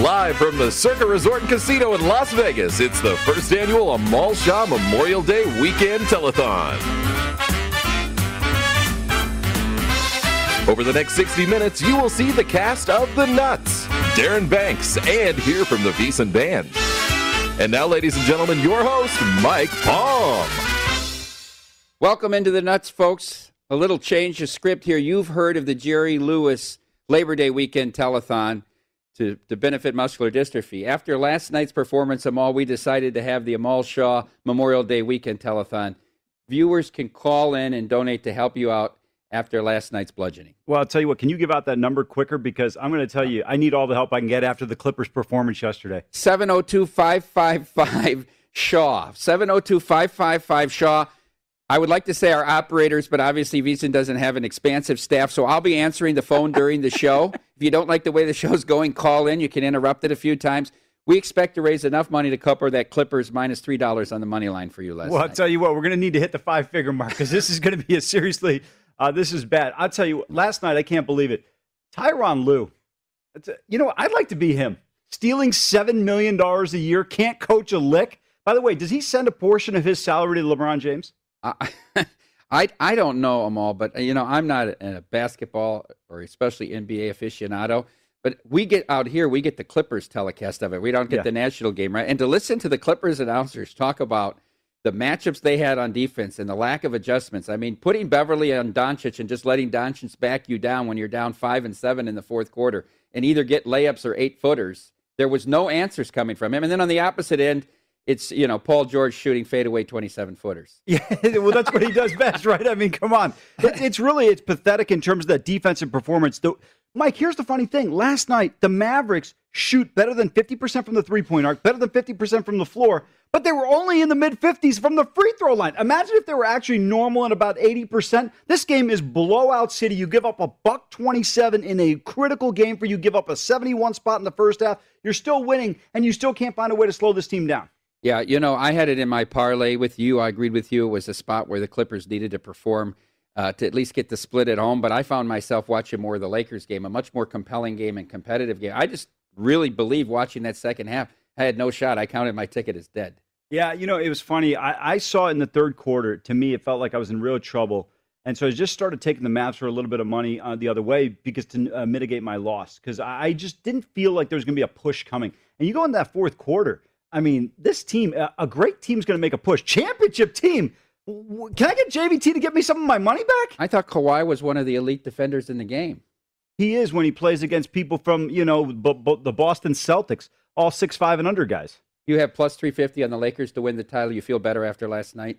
Live from the Circa Resort and Casino in Las Vegas, it's the first annual Amal Shah Memorial Day Weekend Telethon. Over the next 60 minutes, you will see the cast of The Nuts, Darren Banks, and hear from the VSiN Band. And now, ladies and gentlemen, your host, Mike Palm. Welcome into the Nuts, folks. A little change of script here. You've heard of the Jerry Lewis Labor Day Weekend Telethon to, to benefit muscular dystrophy. After last night's performance, Amal, we decided to have the Amal Shaw Memorial Day Weekend Telethon. Viewers can call in and donate to help you out after last night's bludgeoning. Well, I'll tell you what, can you give out that number quicker? Because I'm going to tell you, I need all the help I can get after the Clippers' performance yesterday. 702 555 Shaw. 702 555 Shaw. I would like to say our operators, but obviously VSiN doesn't have an expansive staff, so I'll be answering the phone during the show. if you don't like the way the show's going, call in. You can interrupt it a few times. We expect to raise enough money to cover that Clippers minus three dollars on the money line for you, Les. Well, I'll tell you what, we're going to need to hit the five figure mark because this is going to be a seriously, uh, this is bad. I'll tell you, last night I can't believe it. Tyronn Lue, a, you know, I'd like to be him. Stealing seven million dollars a year, can't coach a lick. By the way, does he send a portion of his salary to LeBron James? I, I, I don't know them all, but you know I'm not a, a basketball or especially NBA aficionado. But we get out here, we get the Clippers telecast of it. We don't get Yeah. the national game, right? And to listen to the Clippers announcers talk about the matchups they had on defense and the lack of adjustments. I mean, putting Beverley on Doncic and just letting Doncic back you down when you're down five and seven in the fourth quarter, and either get layups or eight footers. There was no answers coming from him. And then on the opposite end, it's you know Paul George shooting fadeaway 27 footers. Yeah, well, that's what he does best, right? I mean, come on. It, it's really it's pathetic in terms of that defensive performance. Mike, here's the funny thing: last night the Mavericks shoot better than 50% from the three-point arc, better than 50% from the floor, but they were only in the mid 50s from the free throw line. Imagine if they were actually normal and about 80%. This game is blowout city. You give up a buck 27 in a critical game for you. Give up a 71 spot in the first half. You're still winning, and you still can't find a way to slow this team down. Yeah, you know, I had it in my parlay with you. I agreed with you. It was a spot where the Clippers needed to perform uh, to at least get the split at home. But I found myself watching more of the Lakers game, a much more compelling game and competitive game. I just really believe watching that second half, I had no shot. I counted my ticket as dead. Yeah, you know, it was funny. I, I saw it in the third quarter. To me, it felt like I was in real trouble. And so I just started taking the Mavs for a little bit of money uh, the other way because to uh, mitigate my loss. Because I I just didn't feel like there was going to be a push coming. And you go in that fourth quarter, I mean, this team, a great team's going to make a push. Championship team. Can I get JVT to get me some of my money back? I thought Kawhi was one of the elite defenders in the game. He is when he plays against people from, you know, b- b- the Boston Celtics, all six five and under guys. You have plus 350 on the Lakers to win the title. You feel better after last night?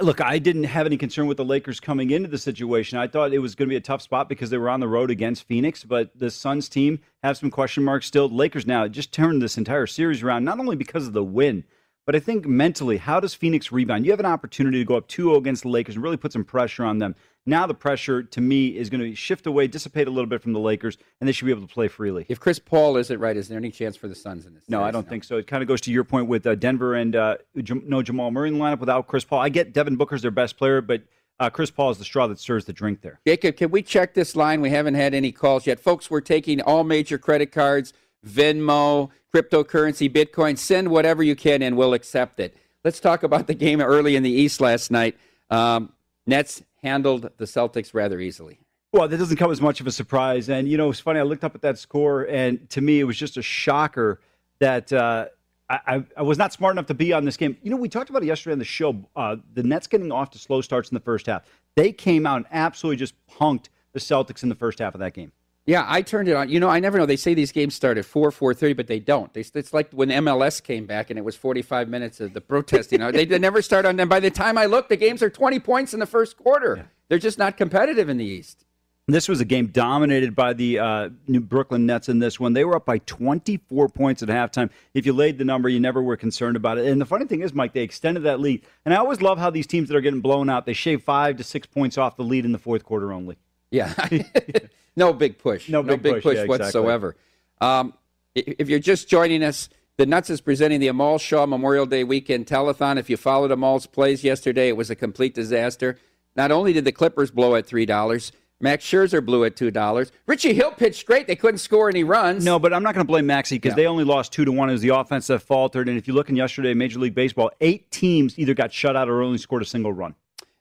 Look, I didn't have any concern with the Lakers coming into the situation. I thought it was going to be a tough spot because they were on the road against Phoenix, but the Suns team have some question marks still. Lakers now just turned this entire series around, not only because of the win, but I think mentally, how does Phoenix rebound? You have an opportunity to go up 2 0 against the Lakers and really put some pressure on them. Now the pressure, to me, is going to shift away, dissipate a little bit from the Lakers, and they should be able to play freely. If Chris Paul isn't right, is there any chance for the Suns in this? No, I don't no. think so. It kind of goes to your point with uh, Denver and uh, no Jamal Murray in the lineup without Chris Paul. I get Devin Booker's their best player, but uh, Chris Paul is the straw that stirs the drink there. Jacob, can we check this line? We haven't had any calls yet. Folks, we're taking all major credit cards, Venmo, cryptocurrency, Bitcoin. Send whatever you can, and we'll accept it. Let's talk about the game early in the East last night. Um, Nets handled the Celtics rather easily. Well, that doesn't come as much of a surprise. And, you know, it's funny. I looked up at that score, and to me, it was just a shocker that uh, I, I, was not smart enough to be on this game. You know, we talked about it yesterday on the show. Uh, the Nets getting off to slow starts in the first half. They came out and absolutely just punked the Celtics in the first half of that game. Yeah, I turned it on. You know, I never know. They say these games start at four, four thirty, but they don't. They, it's like when MLS came back and it was forty-five minutes of the protesting. they, they never start on them. By the time I look, the games are twenty points in the first quarter. Yeah. They're just not competitive in the East. This was a game dominated by the uh, New Brooklyn Nets in this one. They were up by 24 points at halftime. If you laid the number, you never were concerned about it. And the funny thing is, Mike, they extended that lead. And I always love how these teams that are getting blown out, they shave five to six points off the lead in the fourth quarter only. Yeah. no big push. No, no big, big, push, yeah, whatsoever. Exactly. Um, if you're just joining us, the Nuts is presenting the Amal Shaw Memorial Day Weekend Telethon. If you followed Amal's plays yesterday, it was a complete disaster. Not only did the Clippers blow at three dollars, Max Scherzer blew at two dollars. Richie Hill pitched great; they couldn't score any runs. No, but I'm not going to blame Maxie because yeah. they only lost two to one. It was the offense that faltered. And if you look in yesterday, Major League Baseball, eight teams either got shut out or only scored a single run.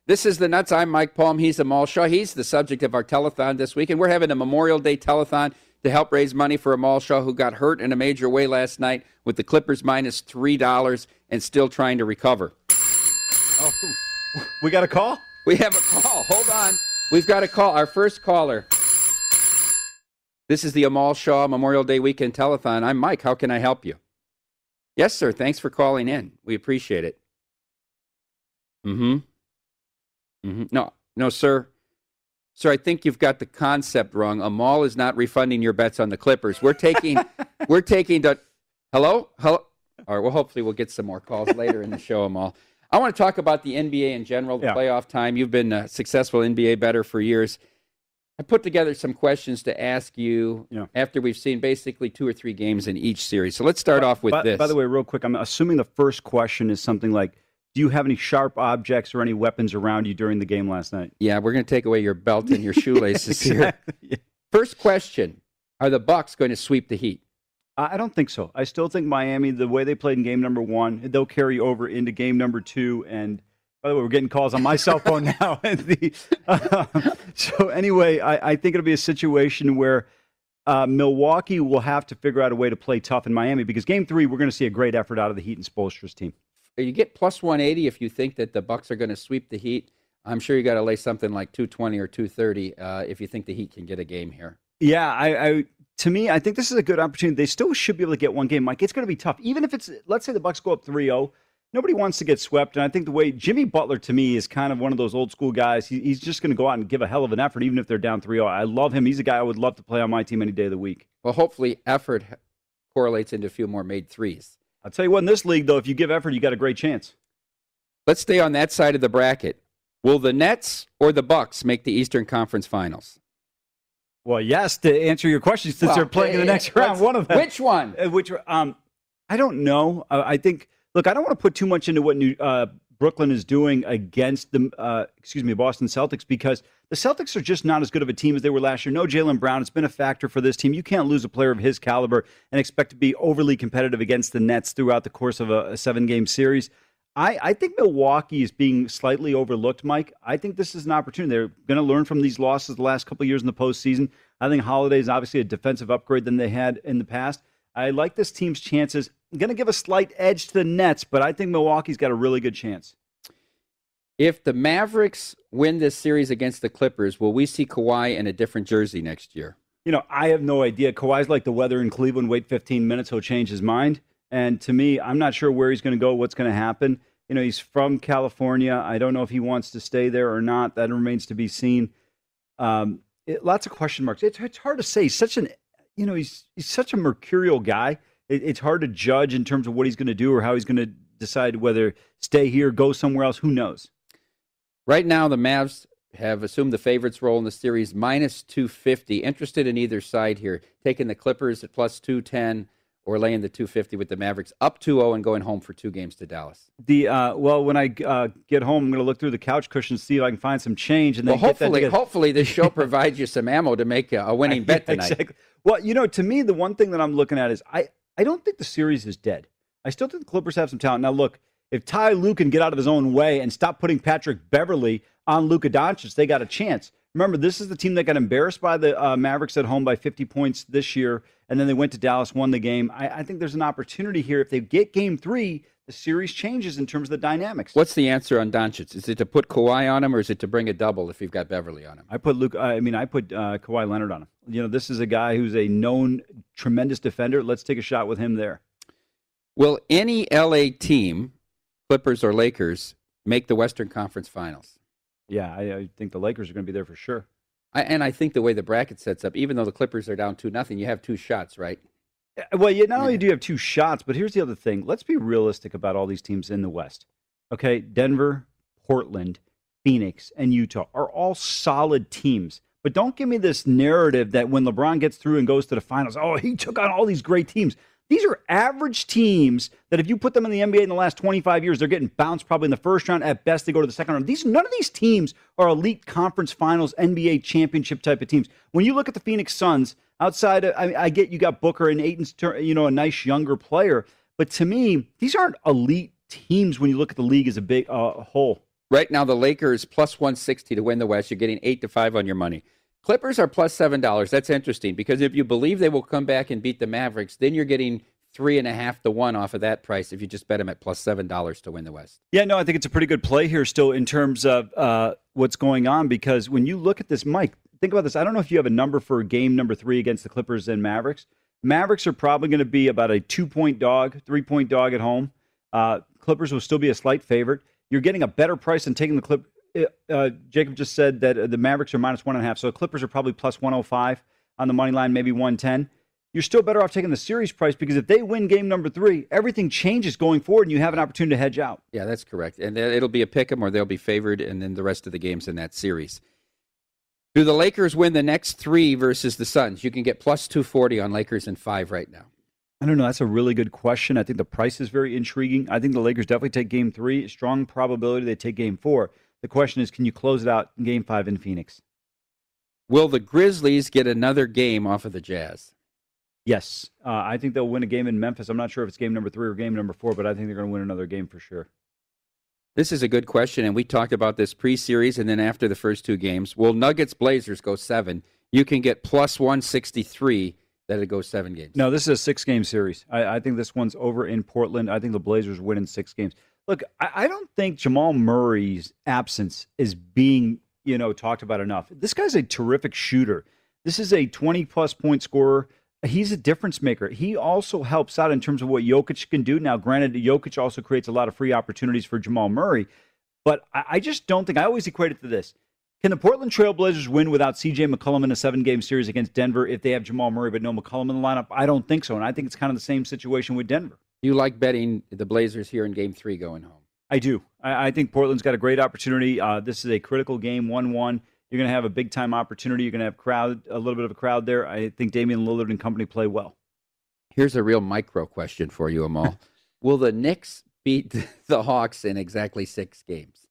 This is the Nuts. I'm Mike Palm. He's Amal Shaw. He's the subject of our telethon this week, and we're having a Memorial Day telethon to help raise money for Amal Shaw, who got hurt in a major way last night with the Clippers minus three dollars and still trying to recover. Oh, we got a call. We have a call. Hold on. We've got a call. Our first caller. This is the Amal Shaw Memorial Day Weekend Telethon. I'm Mike. How can I help you? Yes, sir. Thanks for calling in. We appreciate it. Mm-hmm. Mm-hmm. No, no, sir. Sir, I think you've got the concept wrong. Amal is not refunding your bets on the Clippers. We're taking, we're taking the. Hello, hello. All right. Well, hopefully we'll get some more calls later in the show, Amal. I want to talk about the NBA in general, the yeah. playoff time. You've been a successful NBA better for years. I put together some questions to ask you yeah. after we've seen basically two or three games in each series. So let's start by, off with by, this. By the way, real quick, I'm assuming the first question is something like do you have any sharp objects or any weapons around you during the game last night? Yeah, we're going to take away your belt and your shoelaces exactly. here. First question: Are the Bucks going to sweep the Heat? I don't think so. I still think Miami, the way they played in game number one, they'll carry over into game number two. And by the way, we're getting calls on my cell phone now. the, uh, so anyway, I, I, think it'll be a situation where uh, Milwaukee will have to figure out a way to play tough in Miami because game three, we're going to see a great effort out of the Heat and Spoelstra's team you get plus 180 if you think that the Bucks are going to sweep the Heat. I'm sure you got to lay something like 220 or 230 uh, if you think the Heat can get a game here. Yeah, I, I to me, I think this is a good opportunity. They still should be able to get one game. Mike, it's going to be tough, even if it's let's say the Bucks go up 3-0. Nobody wants to get swept, and I think the way Jimmy Butler to me is kind of one of those old school guys. He, he's just going to go out and give a hell of an effort, even if they're down 3-0. I love him. He's a guy I would love to play on my team any day of the week. Well, hopefully, effort correlates into a few more made threes. I'll tell you what, in this league, though, if you give effort, you got a great chance. Let's stay on that side of the bracket. Will the Nets or the Bucks make the Eastern Conference Finals? Well, yes. To answer your question, since well, they're playing in the next round, one of them. Which one? Uh, which? Um, I don't know. Uh, I think. Look, I don't want to put too much into what New uh, Brooklyn is doing against the, uh, excuse me, Boston Celtics because the Celtics are just not as good of a team as they were last year. No Jaylen Brown. It's been a factor for this team. You can't lose a player of his caliber and expect to be overly competitive against the Nets throughout the course of a, a seven-game series. I, I think Milwaukee is being slightly overlooked, Mike. I think this is an opportunity. They're going to learn from these losses the last couple years in the postseason. I think Holiday is obviously a defensive upgrade than they had in the past. I like this team's chances. I'm going to give a slight edge to the Nets, but I think Milwaukee's got a really good chance. If the Mavericks win this series against the Clippers, will we see Kawhi in a different jersey next year? You know, I have no idea. Kawhi's like the weather in Cleveland. Wait 15 minutes, he'll change his mind. And to me, I'm not sure where he's going to go, what's going to happen. You know, he's from California. I don't know if he wants to stay there or not. That remains to be seen. Um, it, lots of question marks. It's, it's hard to say. He's such an, you know, he's he's such a mercurial guy. It, it's hard to judge in terms of what he's going to do or how he's going to decide whether stay here, go somewhere else. Who knows? Right now, the Mavs have assumed the favorites role in the series, minus 250. Interested in either side here, taking the Clippers at plus 210 or laying the 250 with the Mavericks up 2-0 and going home for two games to Dallas. The uh, well, when I uh, get home, I'm going to look through the couch cushions, see if I can find some change, and then well, hopefully, hopefully, this show provides you some ammo to make a, a winning bet tonight. Exactly. Well, you know, to me, the one thing that I'm looking at is I I don't think the series is dead. I still think the Clippers have some talent. Now, look, if Ty Lue can get out of his own way and stop putting Patrick Beverley on Luka Doncic, they got a chance. Remember, this is the team that got embarrassed by the uh, Mavericks at home by 50 points this year, and then they went to Dallas, won the game. I, I, think there's an opportunity here. If they get game three, the series changes in terms of the dynamics. What's the answer on Doncic? Is it to put Kawhi on him, or is it to bring a double if you've got Beverley on him? I put Luke. I mean, I put uh, Kawhi Leonard on him. You know, this is a guy who's a known tremendous defender. Let's take a shot with him there. Will any LA team, Clippers or Lakers, make the Western Conference Finals? Yeah, I, I think the Lakers are going to be there for sure. I, and I think the way the bracket sets up, even though the Clippers are down two nothing, you have two shots, right? Uh, well, you not only do you have two shots, but here's the other thing. Let's be realistic about all these teams in the West. Okay, Denver, Portland, Phoenix, and Utah are all solid teams. But don't give me this narrative that when LeBron gets through and goes to the finals, oh, he took on all these great teams. These are average teams that if you put them in the NBA in the last 25 years, they're getting bounced probably in the first round. At best, they go to the second round. These none of these teams are elite conference finals, NBA championship type of teams. When you look at the Phoenix Suns, outside, of, I, I get you got Booker and Ayton's, you know, a nice younger player, but to me, these aren't elite teams when you look at the league as a big uh, whole. Right now, the Lakers plus 160 to win the West. You're getting eight to five on your money. Clippers are plus seven dollars. That's interesting because if you believe they will come back and beat the Mavericks, then you're getting three and a half to one off of that price if you just bet them at plus seven dollars to win the West. Yeah, no, I think it's a pretty good play here still in terms of uh, what's going on because when you look at this, Mike, think about this. I don't know if you have a number for game number three against the Clippers and Mavericks. Mavericks are probably going to be about a two point dog, three point dog at home. Uh, Clippers will still be a slight favorite. You're getting a better price than taking the Clip uh, Jacob just said that uh, the Mavericks are minus one and a half, so the Clippers are probably plus 105 on the money line, maybe 110. You're still better off taking the series price because if they win game number three, everything changes going forward, and you have an opportunity to hedge out. Yeah, that's correct. And it'll be a pick 'em or they'll be favored, and then the rest of the games in that series. Do the Lakers win the next three versus the Suns? You can get plus 240 on Lakers in five right now. I don't know. That's a really good question. I think the price is very intriguing. I think the Lakers definitely take game three. Strong probability they take game four. The question is, can you close it out in Game Five in Phoenix? Will the Grizzlies get another game off of the Jazz? Yes, uh, I think they'll win a game in Memphis. I'm not sure if it's game number three or game number four, but I think they're going to win another game for sure. This is a good question, and we talked about this pre-series and then after the first two games. Will Nuggets Blazers go seven? You can get plus 163 that it goes seven games. No, this is a six-game series. I, I think this one's over in Portland. I think the Blazers win in six games. Look, I, I don't think Jamal Murray's absence is being, you know, talked about enough. This guy's a terrific shooter. This is a 20 plus point scorer. He's a difference maker. He also helps out in terms of what Jokic can do. Now, granted, Jokic also creates a lot of free opportunities for Jamal Murray, but I, I just don't think I always equate it to this. Can the Portland Trailblazers win without CJ McCollum in a seven game series against Denver if they have Jamal Murray but no McCollum in the lineup? I don't think so. And I think it's kind of the same situation with Denver. You like betting the Blazers here in Game Three going home? I do. I, I think Portland's got a great opportunity. Uh, this is a critical game, one-one. You're going to have a big time opportunity. You're going to have crowd, a little bit of a crowd there. I think Damian Lillard and company play well. Here's a real micro question for you, Amal. Will the Knicks beat the Hawks in exactly six games?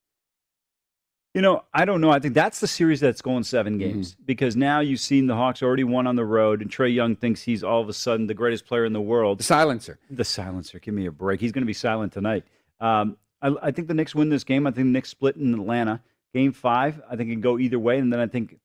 You know, I don't know. I think that's the series that's going seven mm-hmm. games mm-hmm. because now you've seen the Hawks already won on the road, and Trae Young thinks he's all of a sudden the greatest player in the world. The silencer. The silencer. Give me a break. He's going to be silent tonight. Um, I, I, think the Knicks win this game. I think the Knicks split in Atlanta. Game five, I think it can go either way, and then I think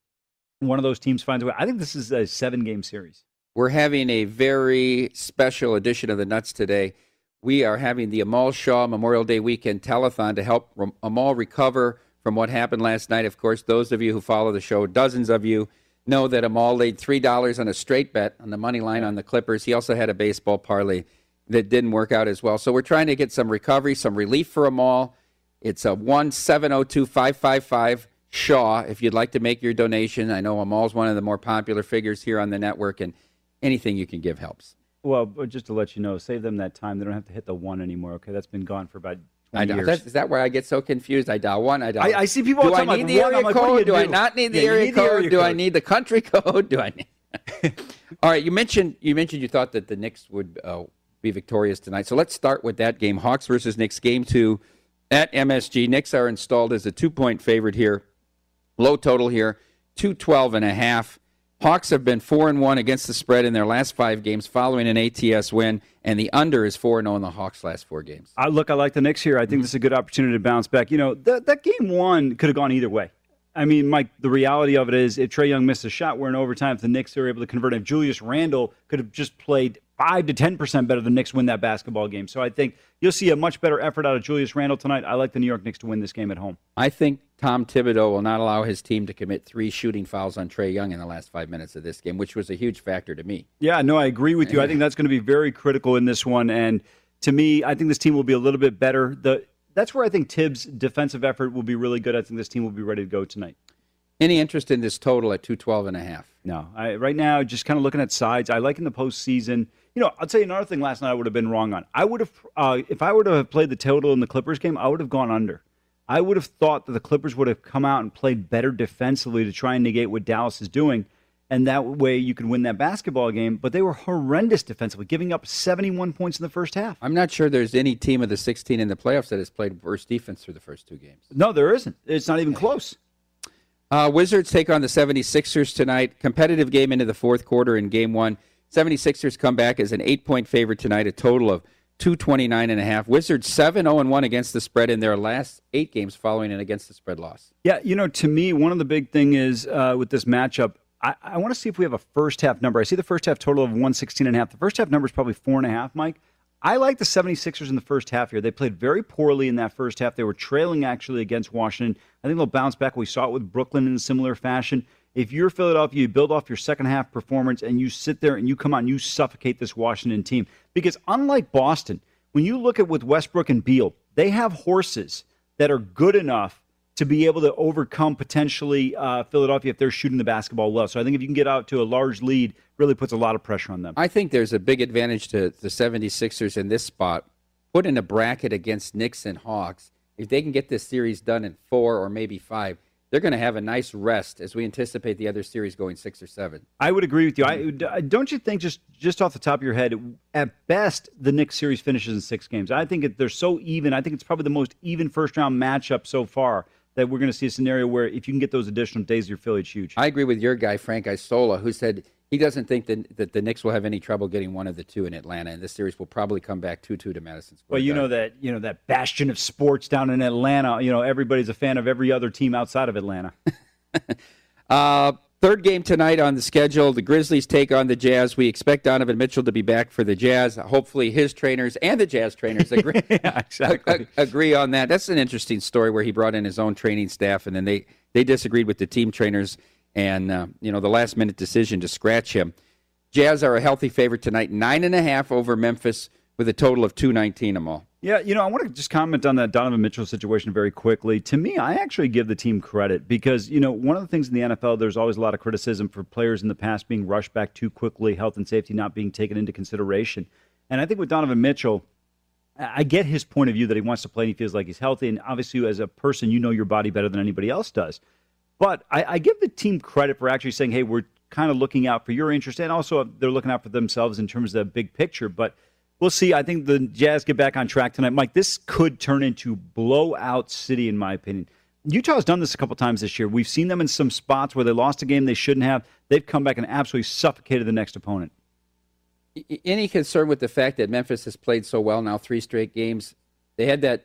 one of those teams finds a way. I think this is a seven game series. We're having a very special edition of the Nuts today. We are having the Amal Shaw Memorial Day Weekend Telethon to help Amal recover from what happened last night. Of course, those of you who follow the show, dozens of you, know that Amal laid $3 on a straight bet on the money line on the Clippers. He also had a baseball parlay that didn't work out as well. So we're trying to get some recovery, some relief for Amal. It's a 1702 555 Shaw if you'd like to make your donation. I know Amal's one of the more popular figures here on the network, and anything you can give helps. Well, just to let you know, save them that time. They don't have to hit the one anymore. Okay, that's been gone for about I know. That, is that where I get so confused? I dial one. I dial. I, I see people. Do I need the area code? do, I not need the, area, need the area, code? Do I need the country code? Do I need? All right. You mentioned you mentioned you thought that the Knicks would uh, be victorious tonight. So let's start with that game: Hawks versus Knicks, game two at MSG. Knicks are installed as a two-point favorite here. Low total here, two twelve and a half. Hawks have been four and one against the spread in their last five games, following an ATS win, and the under is four and zero oh in the Hawks' last four games. I look, I like the Knicks here. I think mm-hmm. this is a good opportunity to bounce back. You know, that that game one could have gone either way. I mean, Mike, the reality of it is, if Trae Young missed a shot, we're in overtime. If the Knicks are able to convert, if Julius Randle could have just played five to ten percent better, than the Knicks win that basketball game. So I think you'll see a much better effort out of Julius Randle tonight. I like the New York Knicks to win this game at home. I think Tom Thibodeau will not allow his team to commit three shooting fouls on Trae Young in the last five minutes of this game, which was a huge factor to me. Yeah, no, I agree with you. I think that's going to be very critical in this one. And to me, I think this team will be a little bit better. The that's where I think Thibs' defensive effort will be really good. I think this team will be ready to go tonight. Any interest in this total at 212 and a half? No. I, right now, just kind of looking at sides. I like in the postseason. You know, I'll tell you another thing last night I would have been wrong on. I would have, uh, if I were to have played the total in the Clippers game, I would have gone under. I would have thought that the Clippers would have come out and played better defensively to try and negate what Dallas is doing. And that way you could win that basketball game. But they were horrendous defensively, giving up 71 points in the first half. I'm not sure there's any team of the 16 in the playoffs that has played worse defense through the first two games. No, there isn't. It's not even close. Uh, Wizards take on the 76ers tonight. Competitive game into the fourth quarter in game one. 76ers come back as an eight point favorite tonight, a total of 229 and a half. Wizards 7 0 1 against the spread in their last eight games following an against the spread loss. Yeah, you know, to me, one of the big thing is uh, with this matchup, I, I want to see if we have a first half number. I see the first half total of 116 and a half. The first half number is probably four and a half, Mike. I like the 76ers in the first half here. They played very poorly in that first half. They were trailing actually against Washington. I think they'll bounce back. We saw it with Brooklyn in a similar fashion. If you're Philadelphia, you build off your second half performance and you sit there and you come out and you suffocate this Washington team. Because unlike Boston, when you look at with Westbrook and Beal, they have horses that are good enough to be able to overcome potentially uh, Philadelphia if they're shooting the basketball well. So I think if you can get out to a large lead, really puts a lot of pressure on them. I think there's a big advantage to the 76ers in this spot. Put in a bracket against Knicks and Hawks. If they can get this series done in four or maybe five, they're going to have a nice rest as we anticipate the other series going six or seven. I would agree with you. I, don't you think just just off the top of your head, at best the Knicks series finishes in six games. I think it, they're so even. I think it's probably the most even first round matchup so far that we're going to see a scenario where if you can get those additional days, your Philly, it's huge. I agree with your guy Frank Isola, who said he doesn't think that, that the Knicks will have any trouble getting one of the two in Atlanta, and this series will probably come back two-two to Madison Square. Well, you know that you know that bastion of sports down in Atlanta. You know everybody's a fan of every other team outside of Atlanta. uh, Third game tonight on the schedule. The Grizzlies take on the Jazz. We expect Donovan Mitchell to be back for the Jazz. Hopefully, his trainers and the Jazz trainers agree, yeah, exactly. agree on that. That's an interesting story where he brought in his own training staff, and then they, they disagreed with the team trainers, and uh, you know the last minute decision to scratch him. Jazz are a healthy favorite tonight, nine and a half over Memphis, with a total of two nineteen Amal. Yeah, you know, I want to just comment on that Donovan Mitchell situation very quickly. To me, I actually give the team credit because, you know, one of the things in the NFL, there's always a lot of criticism for players in the past being rushed back too quickly, health and safety not being taken into consideration. And I think with Donovan Mitchell, I get his point of view that he wants to play and he feels like he's healthy. And obviously, as a person, you know your body better than anybody else does. But I, I give the team credit for actually saying, hey, we're kind of looking out for your interest. And also, they're looking out for themselves in terms of the big picture. But We'll see. I think the Jazz get back on track tonight. Mike, this could turn into blowout city, in my opinion. Utah's done this a couple times this year. We've seen them in some spots where they lost a game they shouldn't have. They've come back and absolutely suffocated the next opponent. Any concern with the fact that Memphis has played so well now, three straight games? They had that,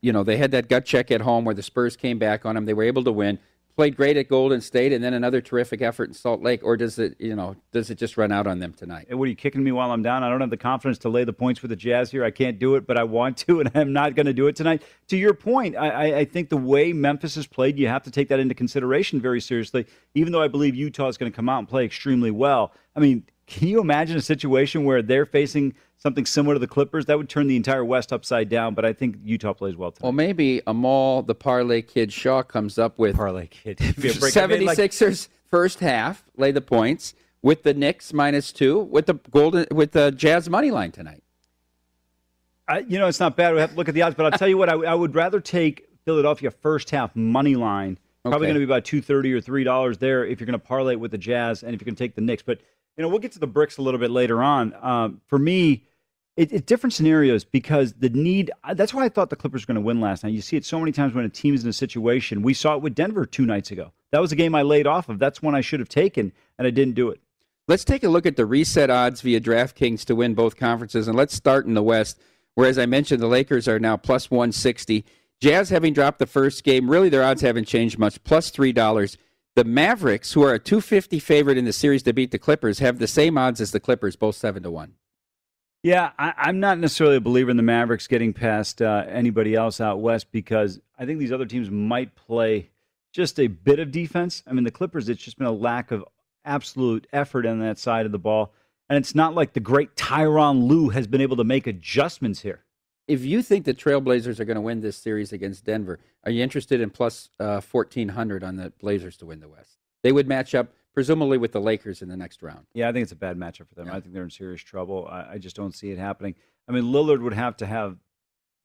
you know, they had that gut check at home where the Spurs came back on them. They were able to win played great at Golden State and then another terrific effort in Salt Lake, or does it, you know, does it just run out on them tonight? What are you kicking me while I'm down? I don't have the confidence to lay the points with the Jazz here. I can't do it, but I want to, and I'm not going to do it tonight. To your point, I, I think the way Memphis has played, you have to take that into consideration very seriously. Even though I believe Utah is going to come out and play extremely well, I mean, can you imagine a situation where they're facing something similar to the Clippers? That would turn the entire West upside down. But I think Utah plays well tonight. Well, maybe Amal, the parlay kid Shaw, comes up with parlay kid. 76ers first half, lay the points with the Knicks minus two, with the golden with the Jazz money line tonight. I, you know, it's not bad. We have to look at the odds, but I'll tell you what, I, I would rather take Philadelphia first half money line. Probably Okay. going to be about two thirty or three dollars there if you're going to parlay it with the Jazz and if you're going to take the Knicks. But you know, we'll get to the bricks a little bit later on. Um, for me, it, it's different scenarios because the need. That's why I thought the Clippers were going to win last night. You see it so many times when a team's in a situation. We saw it with Denver two nights ago. That was a game I laid off of. That's one I should have taken, and I didn't do it. Let's take a look at the reset odds via DraftKings to win both conferences, and let's start in the West, where, as I mentioned, the Lakers are now plus 160. Jazz, having dropped the first game, really their odds haven't changed much, plus $3. The Mavericks, who are a 250 favorite in the series to beat the Clippers, have the same odds as the Clippers, both 7 to 1. Yeah, I, I'm not necessarily a believer in the Mavericks getting past uh, anybody else out west because I think these other teams might play just a bit of defense. I mean, the Clippers, it's just been a lack of absolute effort on that side of the ball. And it's not like the great Tyronn Lue has been able to make adjustments here. If you think the Trailblazers are going to win this series against Denver, are you interested in plus uh, 1400 on the Blazers to win the West? They would match up presumably with the Lakers in the next round. Yeah, I think it's a bad matchup for them. I think they're in serious trouble. I, I just don't see it happening. I mean, Lillard would have to have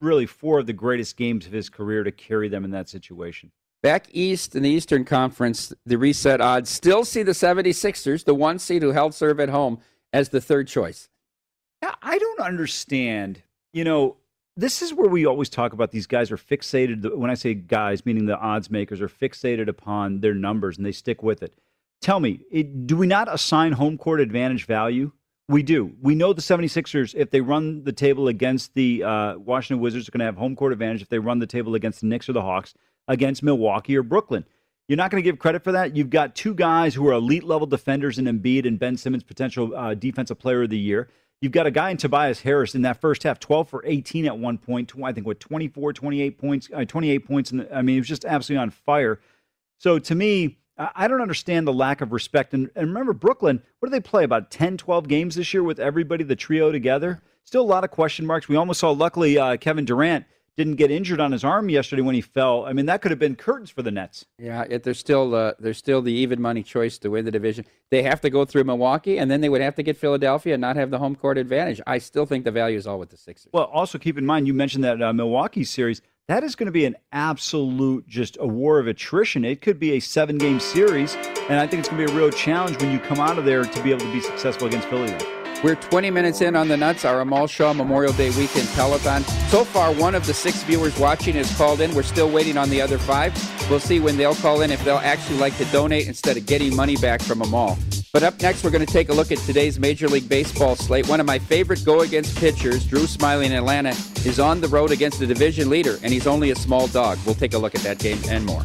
really four of the greatest games of his career to carry them in that situation. Back east in the Eastern Conference, the reset odds still see the 76ers, the one seed who held serve at home, as the third choice. Yeah, I don't understand. You know, this is where we always talk about these guys are fixated. When I say guys, meaning the odds makers are fixated upon their numbers and they stick with it. Tell me, it, do we not assign home court advantage value? We do. We know the 76ers, if they run the table against the uh, Washington Wizards, are going to have home court advantage if they run the table against the Knicks or the Hawks, against Milwaukee or Brooklyn. You're not going to give credit for that. You've got two guys who are elite level defenders in Embiid and Ben Simmons, potential uh, defensive player of the year. You've got a guy in Tobias Harris in that first half, 12 for 18 at one point. I think with 24, 28 points, uh, 28 points. In the, I mean, he was just absolutely on fire. So to me, I I don't understand the lack of respect. And, and remember, Brooklyn, what do they play? About 10, 12 games this year with everybody, the trio together? Still a lot of question marks. We almost saw, luckily, uh, Kevin Durant didn't get injured on his arm yesterday when he fell. I mean, that could have been curtains for the Nets. Yeah, it, they're still uh, they're still the even money choice to win the division. They have to go through Milwaukee, and then they would have to get Philadelphia and not have the home court advantage. I still think the value is all with the Sixers. Well, also keep in mind, you mentioned that uh, Milwaukee series. That is going to be an absolute just a war of attrition. It could be a seven game series, and I think it's going to be a real challenge when you come out of there to be able to be successful against Philly. We're 20 minutes in on the Nuts, our Amal Shaw Memorial Day weekend telethon. So far, one of the six viewers watching has called in. We're still waiting on the other five. We'll see when they'll call in if they'll actually like to donate instead of getting money back from Amal. But up next, we're going to take a look at today's Major League Baseball slate. One of my favorite go against pitchers, Drew Smyly in Atlanta, is on the road against the division leader, and he's only a small dog. We'll take a look at that game and more.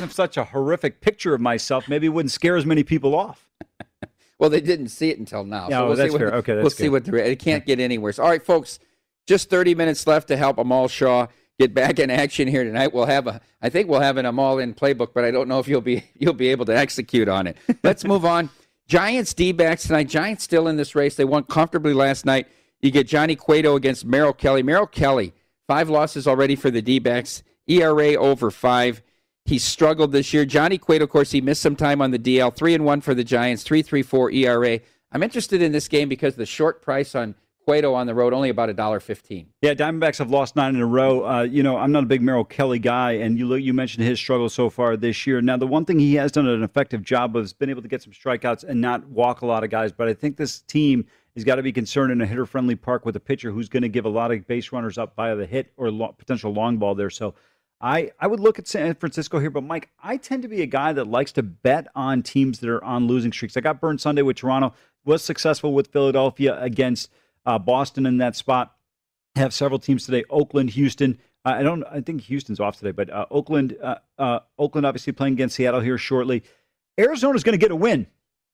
Well, if it wasn't such a horrific picture of myself, maybe it wouldn't scare as many people off. Well, they didn't see it until now. Yeah, oh, we'll that's see what, fair. Okay, we'll that's see what the it can't get any worse. All right, folks, just 30 minutes left to help Amal Shaw get back in action here tonight. We'll have a, I think we'll have an Amal in playbook, but I don't know if you'll be you'll be able to execute on it. Let's move on. Giants D-backs tonight. Giants still in this race. They won comfortably last night. You get Johnny Cueto against Merrill Kelly. Merrill Kelly, five losses already for the D-backs. ERA over five. He struggled this year. Johnny Cueto, of course, he missed some time on the DL. Three and one for the Giants. Three three four ERA. I'm interested in this game because the short price on Cueto on the road only about a dollar fifteen. Yeah, Diamondbacks have lost nine in a row. Uh, you know, I'm not a big Merrill Kelly guy, and you you mentioned his struggle so far this year. Now, the one thing he has done an effective job of has been able to get some strikeouts and not walk a lot of guys. But I think this team has got to be concerned in a hitter-friendly park with a pitcher who's going to give a lot of base runners up via the hit or lo- potential long ball there. So. I, I would look at San Francisco here, but Mike, I tend to be a guy that likes to bet on teams that are on losing streaks. I got burned Sunday with Toronto, was successful with Philadelphia against uh, Boston in that spot. Have several teams today: Oakland, Houston. Uh, I don't. I think Houston's off today, but uh, Oakland, uh, uh, Oakland obviously playing against Seattle here shortly. Arizona's going to get a win.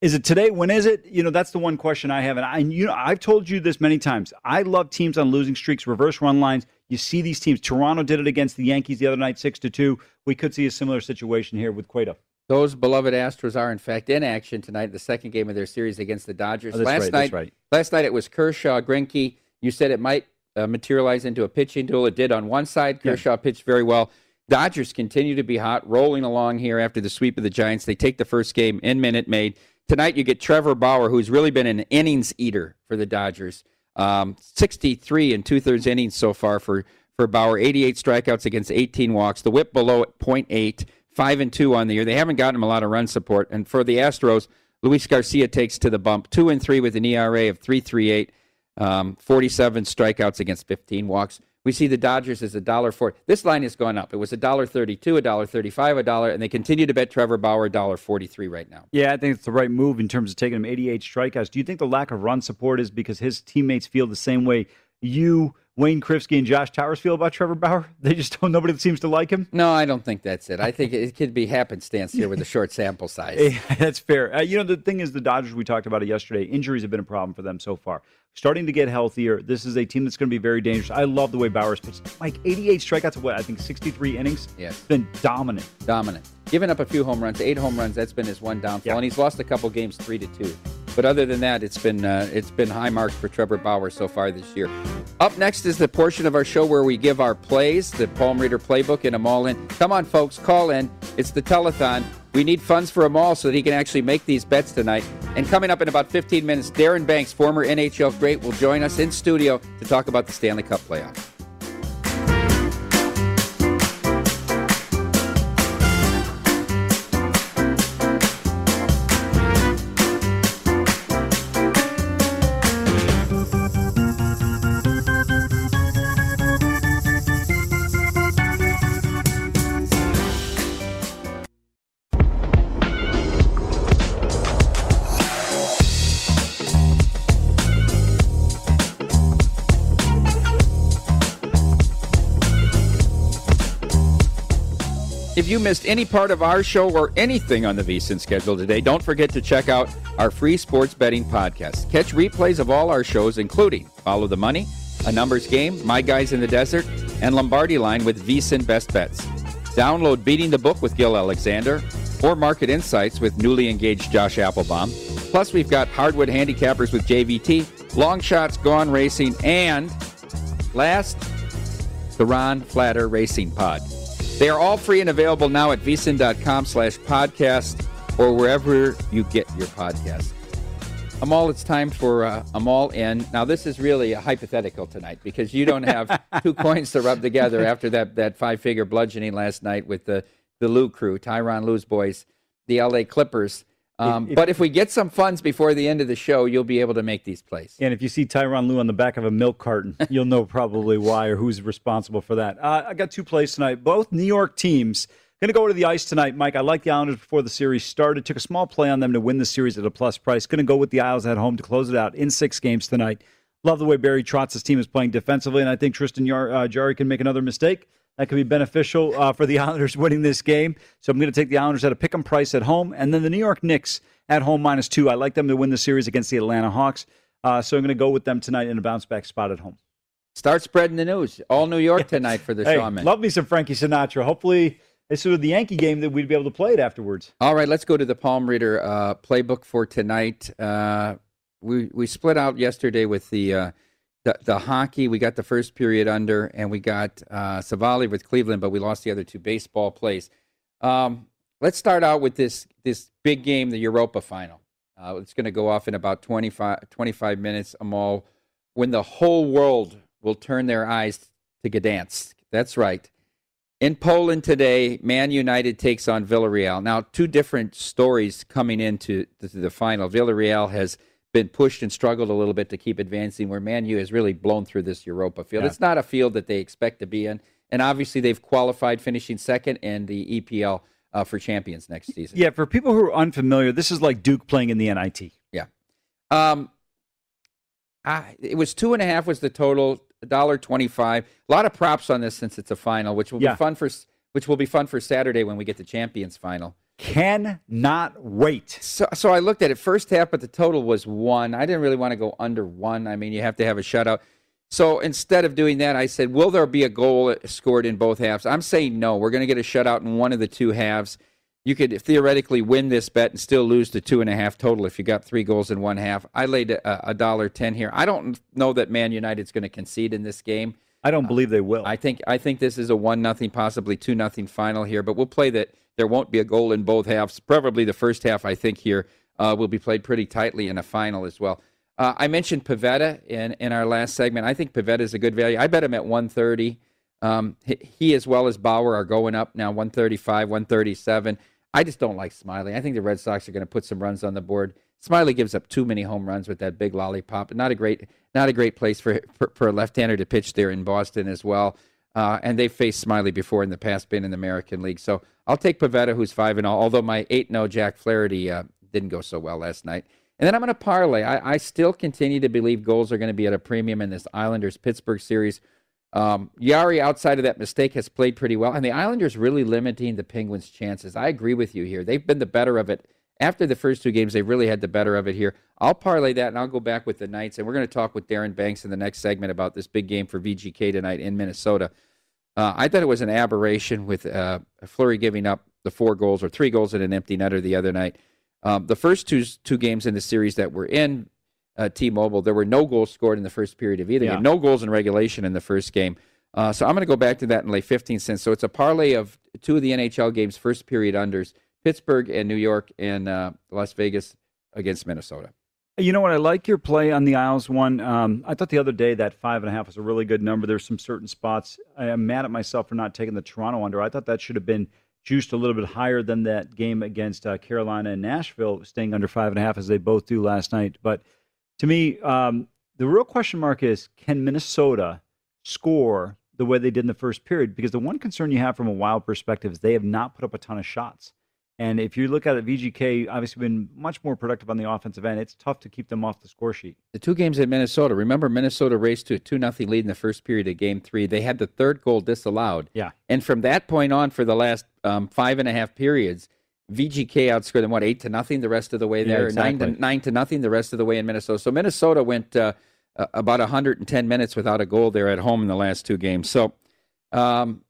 Is it today? When is it? You know, that's the one question I have. And I, you know, I've told you this many times. I love teams on losing streaks, reverse run lines. You see these teams. Toronto did it against the Yankees the other night, six to two. We could see a similar situation here with Cueto. Those beloved Astros are in fact in action tonight, the second game of their series against the Dodgers. Oh, last right, night, right. last night it was Kershaw, Greinke. You said it might uh, materialize into a pitching duel. It did on one side. Yeah. Kershaw pitched very well. Dodgers continue to be hot, rolling along here after the sweep of the Giants. They take the first game in Minute Maid. Tonight you get Trevor Bauer, who's really been an innings eater for the Dodgers. Um, 63 and two thirds innings so far for for Bauer. 88 strikeouts against 18 walks. The WHIP below at .8, five and two on the year. They haven't gotten him a lot of run support. And for the Astros, Luis Garcia takes to the bump, two and three with an ERA of 3.38, um, 47 strikeouts against 15 walks. We see the Dodgers as a dollar four. This line has gone up. It was a dollar thirty-two, a dollar thirty-five, a dollar, and they continue to bet Trevor Bauer a dollar forty-three right now. Yeah, I think it's the right move in terms of taking him 88 strikeouts. Do you think the lack of run support is because his teammates feel the same way you, Wayne Krivsky, and Josh Towers feel about Trevor Bauer? They just don't. Nobody seems to like him. No, I don't think that's it. I think it could be happenstance here with a short sample size. Yeah, that's fair. Uh, you know, the thing is, the Dodgers, we talked about it yesterday, injuries have been a problem for them so far. Starting to get healthier. This is a team that's going to be very dangerous. I love the way Bauer's puts Mike, 88 strikeouts of what? I think 63 innings? Yes. Been dominant. Dominant. Giving up a few home runs, eight home runs. That's been his one downfall, Yeah. and he's lost a couple games, three to two. But other than that, it's been uh, it's been high marks for Trevor Bauer so far this year. Up next is the portion of our show where we give our plays, the Palm Reader playbook, and them all in. Come on, folks, call in. It's the telethon. We need funds for Amal so that he can actually make these bets tonight. And coming up in about 15 minutes, Darren Banks, former NHL great, will join us in studio to talk about the Stanley Cup playoffs. You missed any part of our show or anything on the VSiN schedule today, don't forget to check out our free sports betting podcast. Catch replays of all our shows, including Follow the Money, A Numbers Game, My Guys in the Desert, and Lombardi Line with VSiN Best Bets. Download Beating the Book with Gil Alexander or Market Insights with newly engaged Josh Applebaum. Plus, we've got Hardwood Handicappers with JVT, Long Shots Gone Racing, and last, the Ron Flatter Racing Pod. They are all free and available now at vsin.com slash podcast or wherever you get your podcast. Amal, it's time for uh, Amal in. Now, this is really a hypothetical tonight because you don't have two coins to rub together after that, that five figure bludgeoning last night with the, the Lue crew, Tyronn Lue's boys, the LA Clippers. Um, If- if- but if we get some funds before the end of the show, you'll be able to make these plays. And if you see Tyronn Lue on the back of a milk carton, you'll know probably why or who's responsible for that. Uh, I got two plays tonight. Both New York teams going to go to the ice tonight. Mike, I like the Islanders before the series started. Took a small play on them to win the series at a plus price. Going to go with the Isles at home to close it out in six games tonight. Love the way Barry Trotz's team is playing defensively, and I think Tristan Yar- uh, Jarry can make another mistake. That could be beneficial uh, for the Islanders winning this game. So I'm going to take the Islanders at a pick 'em price at home, and then the New York Knicks at home minus two. I like them to win the series against the Atlanta Hawks. Uh, so I'm going to go with them tonight in a bounce back spot at home. Start spreading the news. All New York tonight for the Hey, Shawmen. love me some Frankie Sinatra. Hopefully, it's sort of the Yankee game that we'd be able to play it afterwards. All right, let's go to the Palm Reader uh, playbook for tonight. Uh, we we split out yesterday with the, uh, the the hockey. We got the first period under, and we got uh, Civale with Cleveland, but we lost the other two baseball plays. Um, let's start out with this this big game, the Europa final. Uh, it's going to go off in about 25, 25 minutes. Amal, when the whole world will turn their eyes to Gdansk. That's right. In Poland today, Man United takes on Villarreal. Now, two different stories coming into the, the final. Villarreal has been pushed and struggled a little bit to keep advancing, where Man U has really blown through this Europa field. Yeah. It's not a field that they expect to be in. And obviously, they've qualified, finishing second in the EPL uh, for champions next season. Yeah, for people who are unfamiliar, this is like Duke playing in the NIT. Yeah. Um, I, it was two and a half was the total, a dollar twenty-five. A lot of props on this since it's a final, which will Yeah. be fun for which will be fun for Saturday when we get the champions final. Cannot wait. So, so I looked at it first half, but the total was one. I didn't really want to go under one. I mean, you have to have a shutout. So instead of doing that, I said, will there be a goal scored in both halves? I'm saying no. We're going to get a shutout in one of the two halves. You could theoretically win this bet and still lose the two and a half total if you got three goals in one half. I laid a a dollar ten here. I don't know that Man United's going to concede in this game. I don't believe they will. I think I think this is a one nothing, possibly two nothing final here. But we'll play that there won't be a goal in both halves. Probably the first half. I think here uh, will be played pretty tightly in a final as well. Uh, I mentioned Pivetta in in our last segment. I think Pivetta is a good value. I bet him at one thirty. Um, he, he as well as Bauer are going up now, one thirty five, one thirty seven. I just don't like Smyly. I think the Red Sox are going to put some runs on the board. Smyly gives up too many home runs with that big lollipop. Not a great, not a great place for for, for a left-hander to pitch there in Boston as well. Uh, and they've faced Smyly before in the past, been in the American League. So I'll take Pivetta, who's five and all. Although my eight no Jack Flaherty uh, didn't go so well last night. And then I'm going to parlay. I, I still continue to believe goals are going to be at a premium in this Islanders Pittsburgh series. Um, Jarry, outside of that mistake, has played pretty well, and the Islanders really limiting the Penguins' chances. I agree with you here. They've been the better of it after the first two games. They really had the better of it here. I'll parlay that, and I'll go back with the Knights, and we're going to talk with Darren Banks in the next segment about this big game for VGK tonight in Minnesota. Uh, I thought it was an aberration with uh, Fleury giving up the four goals or three goals in an empty netter the other night. Um, the first two two games in the series that were in uh, T-Mobile, there were no goals scored in the first period of either Yeah. game. No goals in regulation in the first game. Uh, so I'm going to go back to that and lay 15 cents. So it's a parlay of two of the NHL games, first period unders: Pittsburgh and New York, and uh, Las Vegas against Minnesota. You know what? I like your play on the Isles one. Um, I thought the other day that five and a half was a really good number. There's some certain spots. I am mad at myself for not taking the Toronto under. I thought that should have been juiced a little bit higher than that game against uh, Carolina and Nashville, staying under five and a half as they both do last night. But to me, um, the real question mark is can Minnesota score the way they did in the first period? Because the one concern you have from a wild perspective is they have not put up a ton of shots. And if you look at it, VGK obviously been much more productive on the offensive end. It's tough to keep them off the score sheet. The two games in Minnesota. Remember, Minnesota raced to a two nothing lead in the first period of Game Three. They had the third goal disallowed. Yeah. And from that point on, for the last um, five and a half periods, VGK outscored them what eight to nothing the rest of the way Yeah, there, nine to nine to nothing the rest of the way in Minnesota. So Minnesota went uh, uh, about 110 minutes without a goal there at home in the last two games. So um,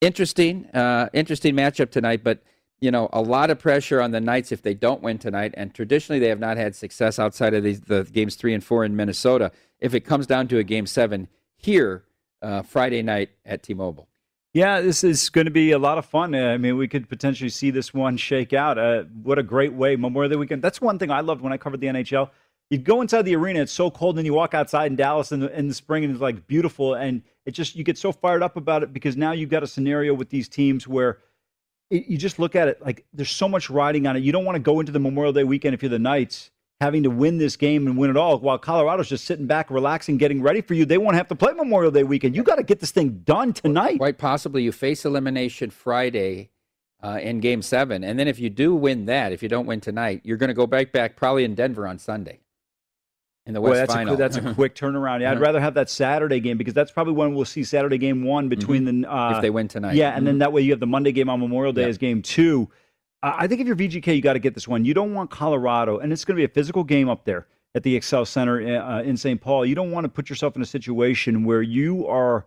interesting, uh, interesting matchup tonight. But you know, a lot of pressure on the Knights if they don't win tonight. And traditionally, they have not had success outside of these the games three and four in Minnesota. If it comes down to a game seven here uh, Friday night at T-Mobile. Yeah, this is going to be a lot of fun. Uh, I mean, we could potentially see this one shake out. Uh, what a great way, Memorial Day weekend. That's one thing I loved when I covered the NHL. You go inside the arena, it's so cold, and you walk outside in Dallas in the, in the spring, and it's like beautiful. And it just, you get so fired up about it because now you've got a scenario with these teams where it, you just look at it like there's so much riding on it. You don't want to go into the Memorial Day weekend if you're the Knights having to win this game and win it all while Colorado's just sitting back, relaxing, getting ready for you. They won't have to play Memorial Day weekend. You got to get this thing done tonight. Quite possibly, you face elimination Friday uh, in Game Seven, and then if you do win that, if you don't win tonight, you're going to go back back probably in Denver on Sunday in the Boy, West that's Final. A, that's a quick turnaround. Yeah, I'd Uh-huh. rather have that Saturday game because that's probably when we'll see Saturday game one between the uh, Mm-hmm. If they win tonight. Yeah, and then Mhm. that way you have the Monday game on Memorial Day Yeah. as game two. Uh, I think if you're VGK, you got to get this one. You don't want Colorado, and it's going to be a physical game up there at the Xcel Center uh, in St. Paul. You don't want to put yourself in a situation where you are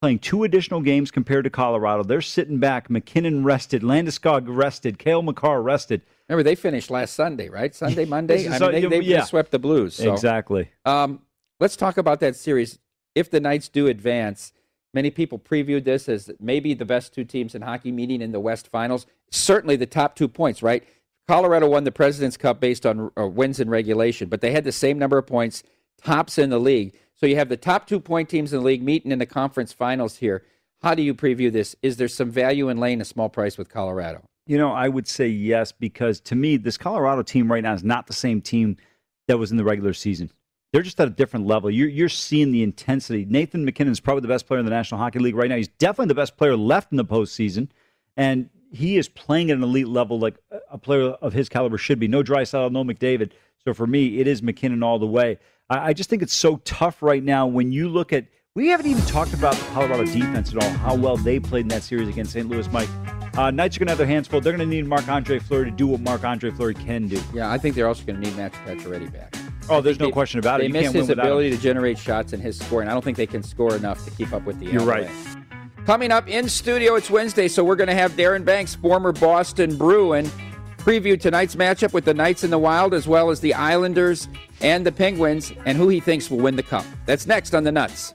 playing two additional games compared to Colorado. They're sitting back. MacKinnon rested, Landeskog rested, Cale Makar rested. Remember, they finished last Sunday, right? Sunday, Monday. I so- mean, they, they yeah. swept the Blues. So. Exactly. Um, let's talk about that series. If the Knights do advance, many people previewed this as maybe the best two teams in hockey meeting in the West Finals. Certainly the top two points, right? Colorado won the President's Cup based on uh, wins in regulation, but they had the same number of points, tops in the league. So you have the top two point teams in the league meeting in the conference finals here. How do you preview this? Is there some value in laying a small price with Colorado? You know, I would say yes because to me, this Colorado team right now is not the same team that was in the regular season. They're just at a different level. You're, you're seeing the intensity. Nathan MacKinnon is probably the best player in the National Hockey League right now. He's definitely the best player left in the postseason, and he is playing at an elite level like a player of his caliber should be. No Draisaitl, no McDavid. So for me, it is MacKinnon all the way. I, I just think it's so tough right now when you look at. We haven't even talked about the Colorado defense at all, how well they played in that series against St. Louis, Mike. Uh, Knights are going to have their hands full. They're going to need Marc Andre Fleury to do what Marc Andre Fleury can do. Yeah, I think they're also going to need Matt Pacioretty back. Oh, there's no They- question about it. They You miss his ability him. to generate shots and his scoring. I don't think they can score enough to keep up with the. You're right. Coming up in studio, it's Wednesday, so we're going to have Darren Banks, former Boston Bruin, preview tonight's matchup with the Knights in the Wild, as well as the Islanders and the Penguins, and who he thinks will win the cup. That's next on the Nuts.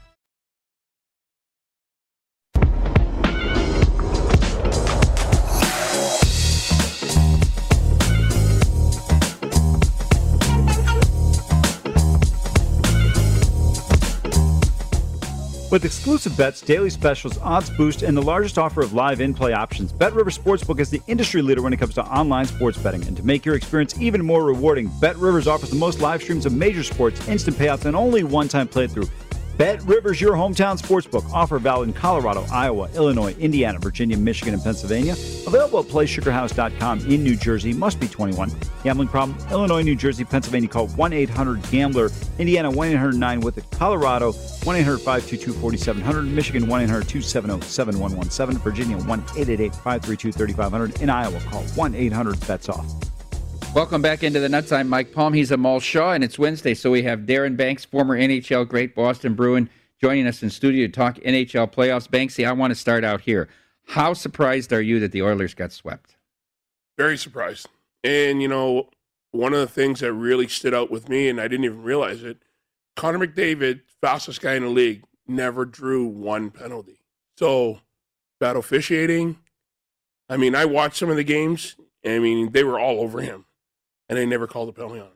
With exclusive bets, daily specials, odds boost, and the largest offer of live in-play options, BetRivers Sportsbook is the industry leader when it comes to online sports betting. And to make your experience even more rewarding, BetRivers offers the most live streams of major sports, instant payouts, and only one-time playthrough. BetRivers, your hometown sportsbook. Offer valid in Colorado, Iowa, Illinois, Indiana, Virginia, Michigan, and Pennsylvania. Available at PlaySugarHouse.com in New Jersey. Must be 21. Gambling problem? Illinois, New Jersey, Pennsylvania. Call 1-800-GAMBLER. Indiana 1-800-9 with it. Colorado 1-800-522-4700. Michigan 1-800-270-7117. Virginia 1-888-532-3500. In Iowa, call 1-800-BETS-OFF. Welcome back into the Nuts. I'm Mike Palm. He's Amal Shaw, and it's Wednesday, so we have Darren Banks, former NHL great Boston Bruin, joining us in studio to talk NHL playoffs. Banksy, I want to start out here. How surprised are you that the Oilers got swept? Very surprised. And, you know, one of the things that really stood out with me, and I didn't even realize it, Connor McDavid, fastest guy in the league, never drew one penalty. So, bad officiating. I mean, I watched some of the games. I mean, they were all over him, and they never called a penalty on him.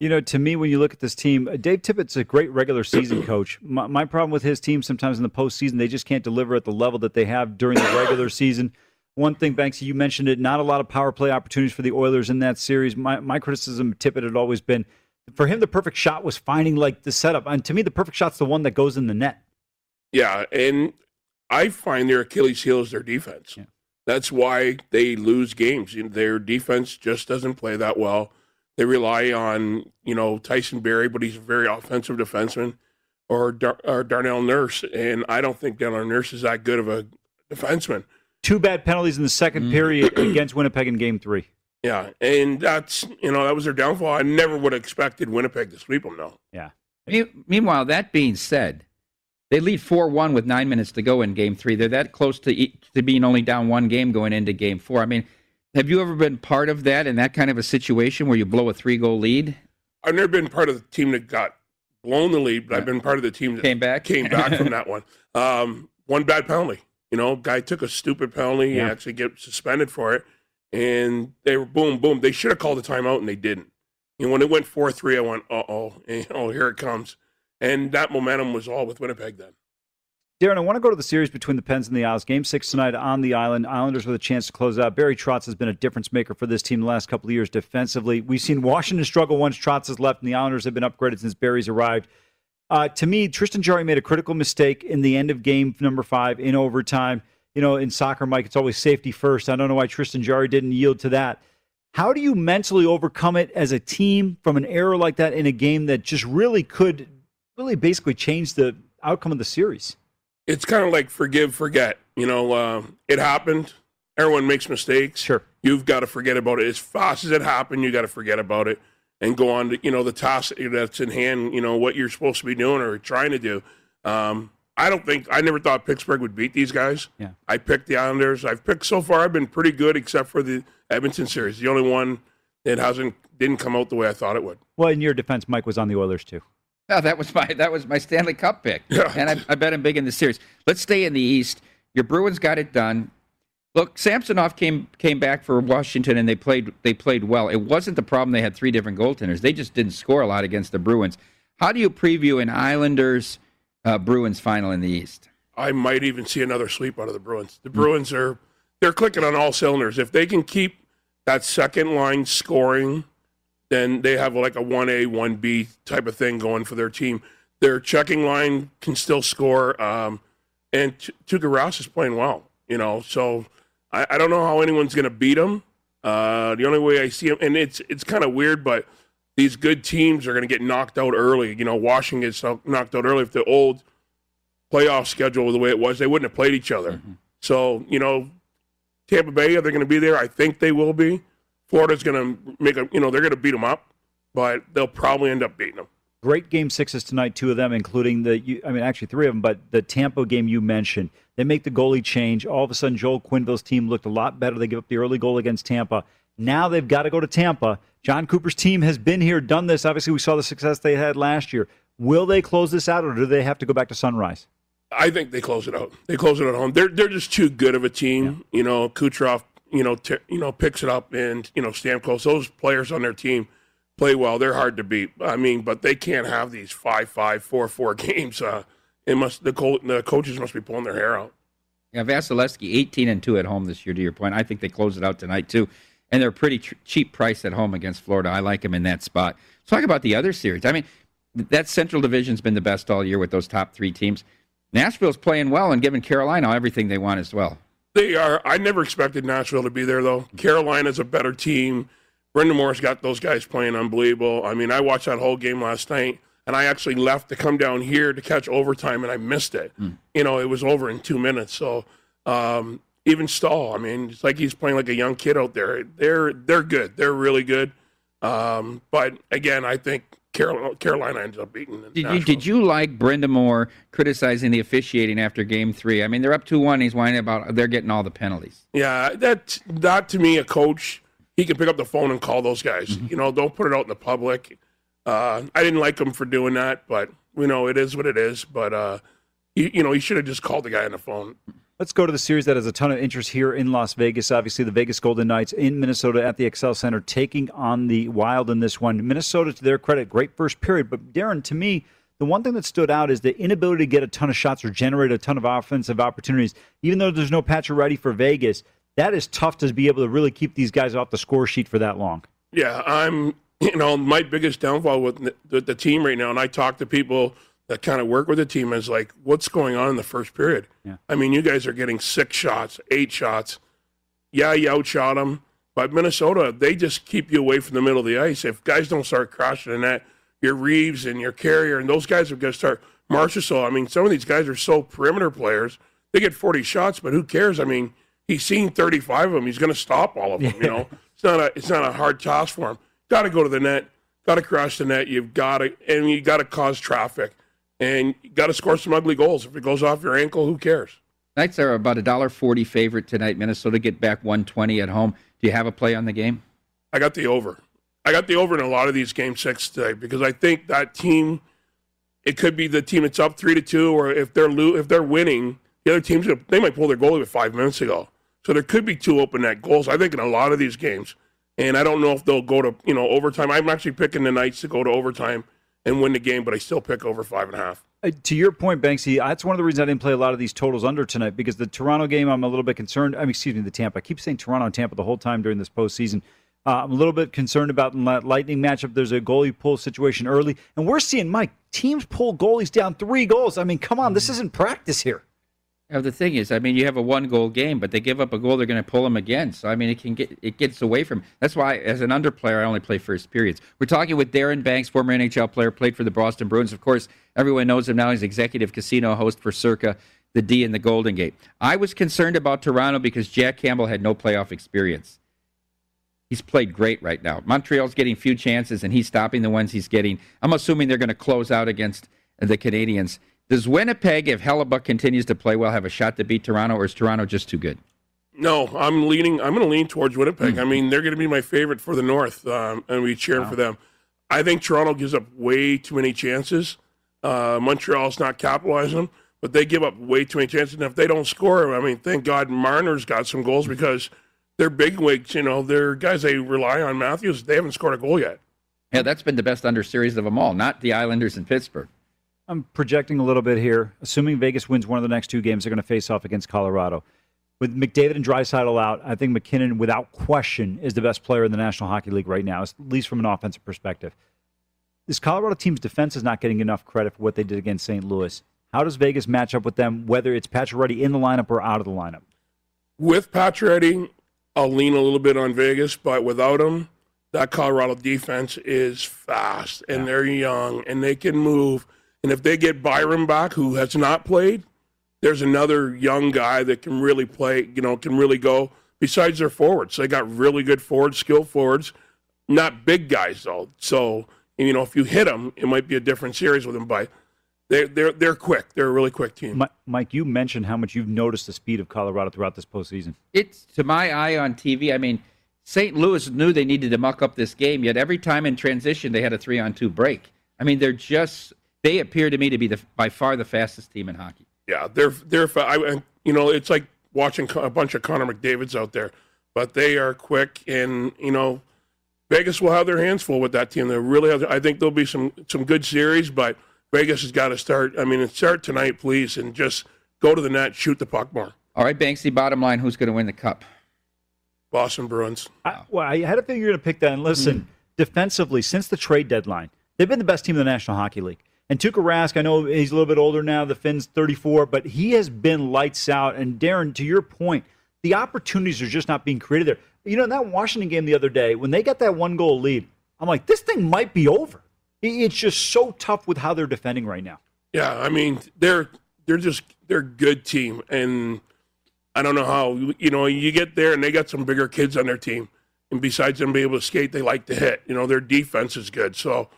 You know, to me, when you look at this team, uh, Dave Tippett's a great regular season coach. My, my problem with his team sometimes in the postseason, they just can't deliver at the level that they have during the regular season. One thing, Banks, you mentioned it, not a lot of power play opportunities for the Oilers in that series. My, my criticism of Tippett had always been for him, the perfect shot was finding like the setup. And to me, the perfect shot's the one that goes in the net. Yeah, and I find their Achilles heel is their defense. That's why they lose games. You know, Their defense just doesn't play that well. They rely on you know Tyson Barrie, but he's a very offensive defenseman, or, Dar- or Darnell Nurse, and I don't think Darnell Nurse is that good of a defenseman. Two bad penalties in the second mm. period against Winnipeg in game three. Yeah, and that's you know that was their downfall. I never would have expected Winnipeg to sweep them though. Yeah. Meanwhile, that being said, they lead 4 1 with nine minutes to go in game three. They're that close to, to being only down one game going into game four. I mean, have you ever been part of that in that kind of a situation where you blow a three goal lead? I've never been part of the team that got blown the lead, but I've been part of the team that Came back? came back from that one. Um, one bad penalty. You know, guy took a stupid penalty. He Yeah. actually get suspended for it, and they were boom, boom. They should have called a timeout, and they didn't. And when it went four three, I went, uh oh, oh here it comes, and that momentum was all with Winnipeg then. Darren, I want to go to the series between the Pens and the Isles. Game six tonight on the island. Islanders with a chance to close out. Barry Trotz has been a difference maker for this team the last couple of years defensively. We've seen Washington struggle once Trotz has left, and the Islanders have been upgraded since Barry's arrived. Uh, to me, Tristan Jarry made a critical mistake in the end of game number five in overtime. You know, in soccer, Mike, it's always safety first. I don't know why Tristan Jarry didn't yield to that. How do you mentally overcome it as a team from an error like that in a game that just really could, really basically change the outcome of the series? It's kind of like forgive, forget. You know, uh, it happened. Everyone makes mistakes. Sure. You've got to forget about it as fast as it happened. You got to forget about it and go on to you know the task that's in hand. You know what you're supposed to be doing or trying to do. Um, I don't think I never thought Pittsburgh would beat these guys. Yeah. I picked the Islanders. I've picked so far. I've been pretty good, except for the Edmonton series. The only one that hasn't didn't come out the way I thought it would. Well, in your defense, Mike was on the Oilers too. No, that was my that was my Stanley Cup pick, Yeah. and I, I bet him big in the series. Let's stay in the East. Your Bruins got it done. Look, Samsonov came came back for Washington, and they played they played well. It wasn't the problem; they had three different goaltenders. They just didn't score a lot against the Bruins. How do you preview an Islanders uh, Bruins final in the East? I might even see another sweep out of the Bruins. The Bruins are they're clicking on all cylinders. If they can keep that second line scoring, then they have like a one A one B type of thing going for their team. Their checking line can still score, um, and T- Tuukka Rask is playing well. You know, so I, I don't know how anyone's going to beat them. Uh, the only way I see them, and it's it's kind of weird, but these good teams are going to get knocked out early. You know, Washington gets knocked out early if the old playoff schedule the way it was, they wouldn't have played each other. So, you know, Tampa Bay, are they going to be there? I think they will be. Florida's going to make a, you know, they're going to beat them up, but they'll probably end up beating them. Great game sixes tonight, two of them, including the, you- I mean, actually three of them, but the Tampa game you mentioned. They make the goalie change. All of a sudden, Joel Quenneville's team looked a lot better. They give up the early goal against Tampa. Now they've got to go to Tampa. Jon Cooper's team has been here, done this. Obviously, we saw the success they had last year. Will they close this out, or do they have to go back to Sunrise? I think they close it out. They close it at home. They're they're just too good of a team. You know, Kucherov, you know, t- you know, picks it up, and you know, Stamkos. Those players on their team play well. They're hard to beat. I mean, but they can't have these five five four four games. Uh, it must the co- the coaches must be pulling their hair out. Yeah, Vasilevskiy, 18 and 2 at home this year, to your point. I think they close it out tonight, too. And they're a pretty tr- cheap price at home against Florida. I like them in that spot. Talk about the other series. I mean, that Central Division's been the best all year with those top three teams. Nashville's playing well and giving Carolina everything they want as well. They are. I never expected Nashville to be there though. Carolina's a better team. Brind'Amour's got those guys playing unbelievable. I mean, I watched that whole game last night, and I actually left to come down here to catch overtime, and I missed it. You know, it was over in two minutes. So um, even Staal, I mean, it's like he's playing like a young kid out there. They're they're good. They're really good. Um, but again, I think Carolina, Carolina ends up beating. Did you, did you like Brind'Amour criticizing the officiating after game three? I mean, they're up 2 1. He's whining about they're getting all the penalties. Yeah, that that to me, a coach, he can pick up the phone and call those guys. Mm-hmm. You know, don't put it out in the public. Uh, I didn't like him for doing that, but you know, it is what it is. But uh, you, you know, he should have just called the guy on the phone. Let's go to the series that has a ton of interest here in Las Vegas. Obviously, the Vegas Golden Knights in Minnesota at the Xcel Center taking on the Wild in this one. Minnesota, to their credit, great first period. But Darren, to me, the one thing that stood out is the inability to get a ton of shots or generate a ton of offensive opportunities. Even though there's no Pacioretty for Vegas, that is tough to be able to really keep these guys off the score sheet for that long. Yeah, I'm. You know, my biggest downfall with the, with the team right now, and I talk to people that kind of work with the team, is like, what's going on in the first period? Yeah. I mean, you guys are getting six shots, eight shots. Yeah, you outshot them, but Minnesota, they just keep you away from the middle of the ice. If guys don't start crashing the net, your Reeves and your Carrier and those guys are going to start. Marchessault, I mean, some of these guys are so perimeter players. They get 40 shots, but who cares? I mean, he's seen 35 of them. He's going to stop all of them. You know, it's not a it's not a hard task for him. Got to go to the net. Got to crash the net. You've got to and you got to cause traffic, and you got to score some ugly goals. If it goes off your ankle, who cares? Knights are about a dollar forty favorite tonight. Minnesota get back 120 at home. Do you have a play on the game? I got the over. I got the over in a lot of these game six today because I think that team. It could be the team that's up three to two, or if they're lo- if they're winning, the other teams they might pull their goalie with five minutes ago. So there could be two open net goals. I think in a lot of these games, and I don't know if they'll go to you know overtime. I'm actually picking the Knights to go to overtime and win the game, but I still pick over five and a half. Uh, to your point, Banksy, that's one of the reasons I didn't play a lot of these totals under tonight because the Toronto game, I'm a little bit concerned. I mean, excuse me, the Tampa. I keep saying Toronto and Tampa the whole time during this postseason. Uh, I'm a little bit concerned about in that Lightning matchup. There's a goalie pull situation early, and we're seeing Mike teams pull goalies down three goals. I mean, come on, this isn't practice here. Now, the thing is, I mean, you have a one-goal game, but they give up a goal, they're going to pull them again. So, I mean, it can get it gets away from. That's why, as an underplayer, I only play first periods. We're talking with Darren Banks, former NHL player, played for the Boston Bruins. Of course, everyone knows him now. He's executive casino host for Circa, the D, and the Golden Gate. I was concerned about Toronto because Jack Campbell had no playoff experience. He's played great right now. Montreal's getting few chances, and he's stopping the ones he's getting. I'm assuming they're going to close out against the Canadiens. Does Winnipeg, if Hellebuyck continues to play well, have a shot to beat Toronto, or is Toronto just too good? No, I'm leaning. I'm going to lean towards Winnipeg. Mm-hmm. I mean, they're going to be my favorite for the North, um, and we cheering wow. for them. I think Toronto gives up way too many chances. Uh, Montreal's not capitalizing, them, but they give up way too many chances. And if they don't score, I mean, thank God Marner's got some goals because they're big wigs. You know, they're guys they rely on. Matthews, they haven't scored a goal yet. Yeah, that's been the best under series of them all. Not the Islanders in Pittsburgh. I'm projecting a little bit here. Assuming Vegas wins one of the next two games, they're going to face off against Colorado. With McDavid and Draisaitl out, I think MacKinnon, without question, is the best player in the National Hockey League right now, at least from an offensive perspective. This Colorado team's defense is not getting enough credit for what they did against St. Louis. How does Vegas match up with them, whether it's Pacioretty in the lineup or out of the lineup? With Pacioretty, I'll lean a little bit on Vegas, but without him, that Colorado defense is fast and yeah. they're young and they can move – and if they get Byram back, who has not played, there's another young guy that can really play, you know, can really go besides their forwards. They got really good forwards, skilled forwards, not big guys, though. So, you know, if you hit them, it might be a different series with them, but they're, they're, they're quick. They're a really quick team. Mike, you mentioned how much you've noticed the speed of Colorado throughout this postseason. It's, to my eye on TV, I mean, St. Louis knew they needed to muck up this game, yet every time in transition, they had a three on two break. I mean, they're just they appear to me to be the by far the fastest team in hockey. Yeah, they're they're I, you know it's like watching a bunch of Connor McDavid's out there, but they are quick and you know Vegas will have their hands full with that team. They really have. I think there'll be some some good series, but Vegas has got to start. I mean, start tonight, please, and just go to the net, shoot the puck more. All right, Banksy. Bottom line, who's going to win the cup? Boston Bruins. I, well, I had a figure you're going to pick that. And listen, mm defensively, since the trade deadline, they've been the best team in the National Hockey League. And Tuukka Rask, I know he's a little bit older now. The Finn's 34, but he has been lights out. And Darren, to your point, the opportunities are just not being created there. You know, in that Washington game the other day, when they got that one goal lead, I'm like, this thing might be over. It's just so tough with how they're defending right now. Yeah, I mean, they're they're just they're a good team, and I don't know how you know you get there and they got some bigger kids on their team, and besides them being able to skate, they like to hit. You know, their defense is good, so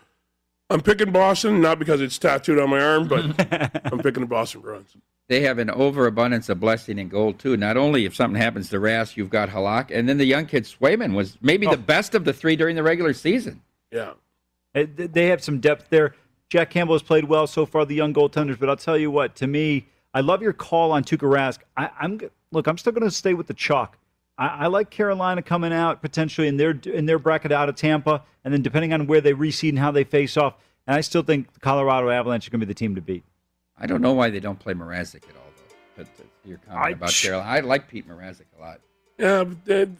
I'm picking Boston, not because it's tattooed on my arm, but I'm picking the Boston Bruins. They have an overabundance of blessing and gold too. Not only if something happens to Rask, you've got Halak, and then the young kid Swayman was maybe oh. the best of the three during the regular season. Yeah, they have some depth there. Jack Campbell has played well so far, the young goaltenders. But I'll tell you what, to me, I love your call on Tuukka Rask. I, am look, I'm still going to stay with the chalk. I, I, like Carolina coming out potentially in their in their bracket out of Tampa, and then depending on where they reseed and how they face off. And I still think the Colorado Avalanche are going to be the team to beat. I don't know why they don't play Mrazek at all, though. But uh, your comment I, about Carolina, I like Pete Mrazek a lot. Yeah, but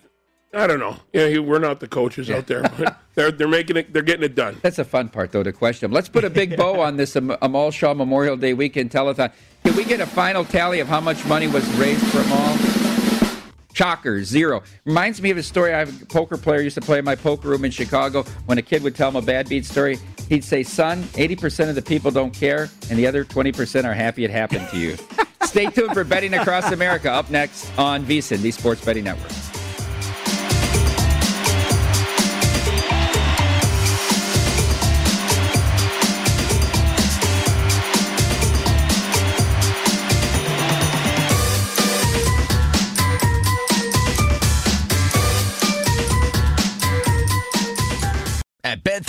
I don't know. Yeah, we're not the coaches yeah. out there, but they're they're making it. They're getting it done. That's a fun part, though, to question. them. Let's put a big bow on this Amal Shaw Memorial Day weekend telethon. Can we get a final tally of how much money was raised for Amal? Shocker, zero. Reminds me of a story. I have a poker player used to play in my poker room in Chicago. When a kid would tell him a bad beat story, he'd say, "Son, 80% of the people don't care, and the other 20% are happy it happened to you." Stay tuned for betting across America. Up next on VSiN, the Sports Betting Network.